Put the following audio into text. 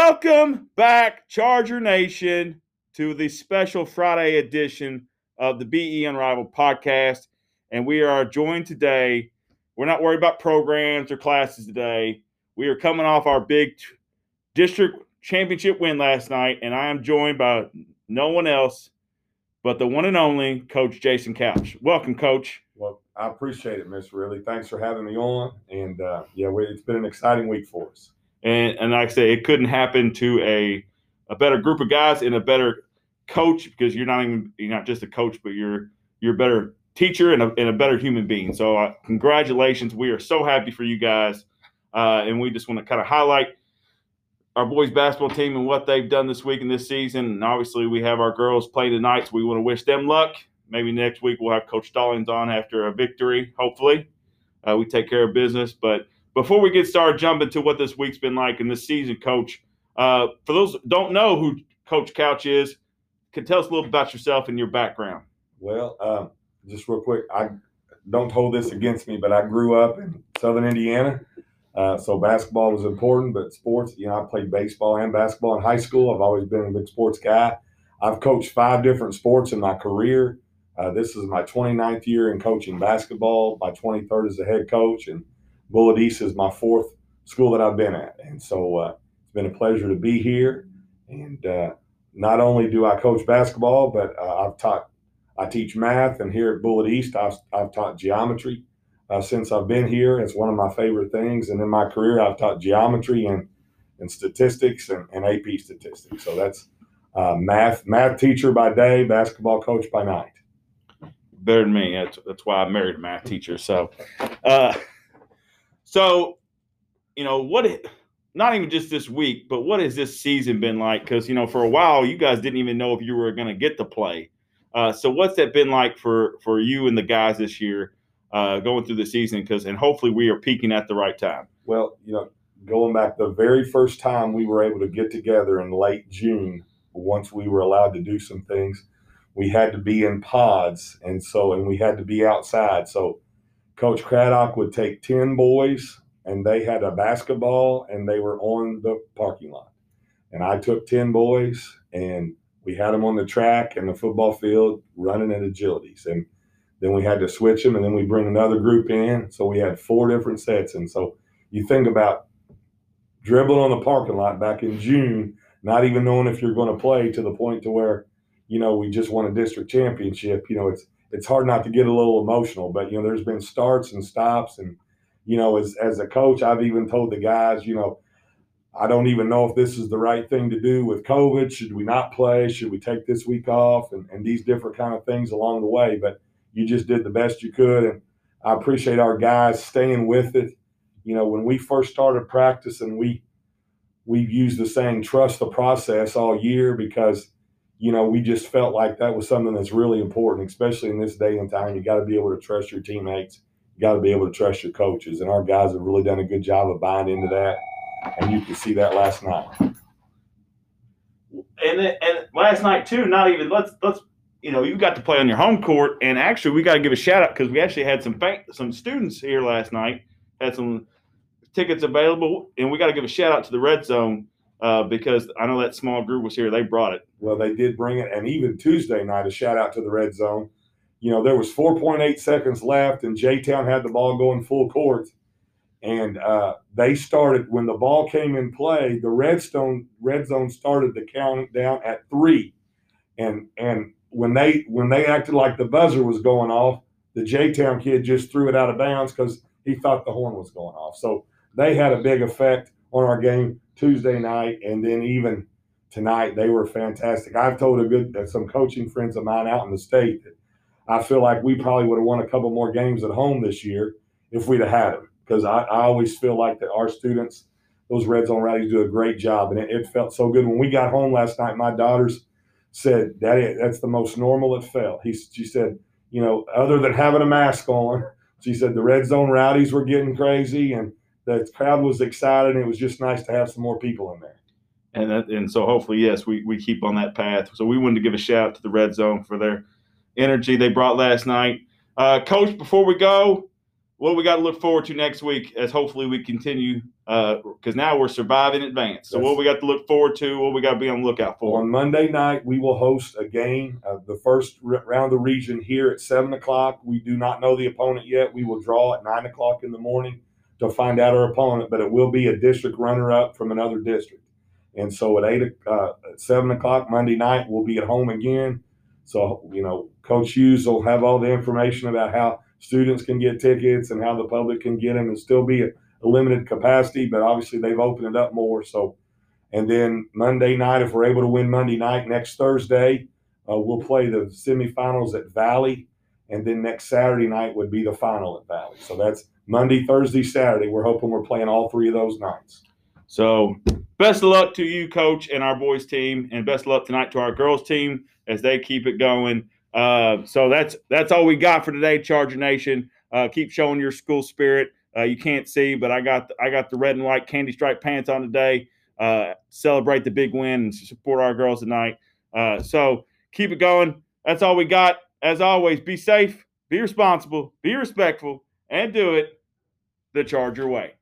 Welcome back, Charger Nation, to the special Friday edition of the BE Unrivaled podcast. And we are joined today. We're not worried about programs or classes today. We are coming off our big district championship win last night, and I am joined by no one else but the one and only Coach Jason Couch. Welcome, Coach. Well, I appreciate it, Miss Really. Thanks for having me on. And uh, yeah, it's been an exciting week for us. And and like I say, it couldn't happen to a a better group of guys and a better coach because you're not even you're not just a coach, but you're you're a better teacher and a, and a better human being. So uh, congratulations. We are so happy for you guys, uh, and we just want to kind of highlight our boys basketball team and what they've done this week and this season. And obviously, we have our girls play tonight, so we want to wish them luck. Maybe next week we'll have Coach Stallings on after a victory. Hopefully, uh, we take care of business. But before we get started, jumping to what this week's been like in this season, Coach. Uh, for those don't know who Coach Couch is, can tell us a little about yourself and your background. Well, um, just real quick, I don't hold this against me, but I grew up in Southern Indiana. Uh, so basketball was important, but sports, you know, I played baseball and basketball in high school. I've always been a big sports guy. I've coached five different sports in my career. Uh, this is my 29th year in coaching basketball, my 23rd as a head coach, and Bullitt East is my fourth school that I've been at. And so uh, it's been a pleasure to be here. And uh, not only do I coach basketball, but uh, I've taught, I teach math, and here at Bullitt East, I've, I've taught geometry uh, since I've been here. It's one of my favorite things. And in my career, I've taught geometry and, and statistics and, and AP statistics. So that's uh, math math teacher by day, basketball coach by night. Better than me. That's, that's why I married a math teacher. So, uh, so you know what? It, not even just this week, but what has this season been like? Because you know, for a while, you guys didn't even know if you were going to get to play. Uh, so, what's that been like for for you and the guys this year, uh, going through the season? Because and hopefully, we are peaking at the right time. Well, you know, going back the very first time we were able to get together in late June, once we were allowed to do some things, we had to be in pods, and so and we had to be outside. So, Coach Craddock would take ten boys and they had a basketball and they were on the parking lot. And I took 10 boys and we had them on the track and the football field running at agilities. And then we had to switch them and then we bring another group in. So we had four different sets. And so you think about dribbling on the parking lot back in June, not even knowing if you're going to play to the point to where, you know, we just won a district championship. You know, it's it's hard not to get a little emotional, but you know, there's been starts and stops and you know, as as a coach, I've even told the guys, you know, I don't even know if this is the right thing to do with COVID. Should we not play? Should we take this week off? And, and these different kind of things along the way. But you just did the best you could. And I appreciate our guys staying with it. You know, when we first started practicing, we we've used the saying trust the process all year because, you know, we just felt like that was something that's really important, especially in this day and time. You got to be able to trust your teammates you got to be able to trust your coaches. And our guys have really done a good job of buying into that. And you can see that last night. And and last night too. Not even let's let's you know you got to play on your home court. And actually, we got to give a shout out because we actually had some some students here last night. Had some tickets available, and we got to give a shout out to the Red Zone uh, because I know that small group was here. They brought it. Well, they did bring it, and even Tuesday night, a shout out to the Red Zone you know, there was 4.8 seconds left, and J Town had the ball going full court. And uh, they started when the ball came in play. The redstone red zone started the count down at three, and and when they when they acted like the buzzer was going off, the J Town kid just threw it out of bounds because he thought the horn was going off. So they had a big effect on our game Tuesday night, and then even tonight they were fantastic. I've told a good uh, some coaching friends of mine out in the state that I feel like we probably would have won a couple more games at home this year if we'd have had them. Because I, I, always feel like that our students, those Red Zone rallies, do a great job, and it, it, felt so good when we got home last night. My daughters said, "Daddy, that's the most normal it felt." He, she said, "You know, other than having a mask on." She said the red zone rowdies were getting crazy and the crowd was excited. And it was just nice to have some more people in there. And that, and so hopefully, yes, we, we keep on that path. So we wanted to give a shout out to the red zone for their energy they brought last night. Uh, Coach, before we go, what we got to look forward to next week as hopefully we continue because now we're surviving advance. So what we got to look forward to, what we got to be on the lookout for. On Monday night, we will host a game, uh, the first round of the region here at seven o'clock. We do not know the opponent yet. We will draw at nine o'clock in the morning to find out our opponent, but it will be a district runner-up from another district. And so at eight, uh, at seven o'clock Monday night, we'll be at home again. So you know, Coach Hughes will have all the information about how students can get tickets and how the public can get them, and still be a, a limited capacity. But obviously, they've opened it up more. So and then Monday night, if we're able to win Monday night, next Thursday, uh, we'll play the semifinals at Valley. And then next Saturday night would be the final at Valley. So that's Monday, Thursday, Saturday. We're hoping we're playing all three of those nights. So best of luck to you, coach, and our boys team, and best of luck tonight to our girls team as they keep it going. Uh, so that's that's all we got for today, Charger Nation. Uh, keep showing your school spirit. Uh, you can't see, but I got I got the red and white candy stripe pants on today. Uh, celebrate the big win and support our girls tonight. Uh, so keep it going. That's all we got. As always, be safe, be responsible, be respectful, and do it the Charger way.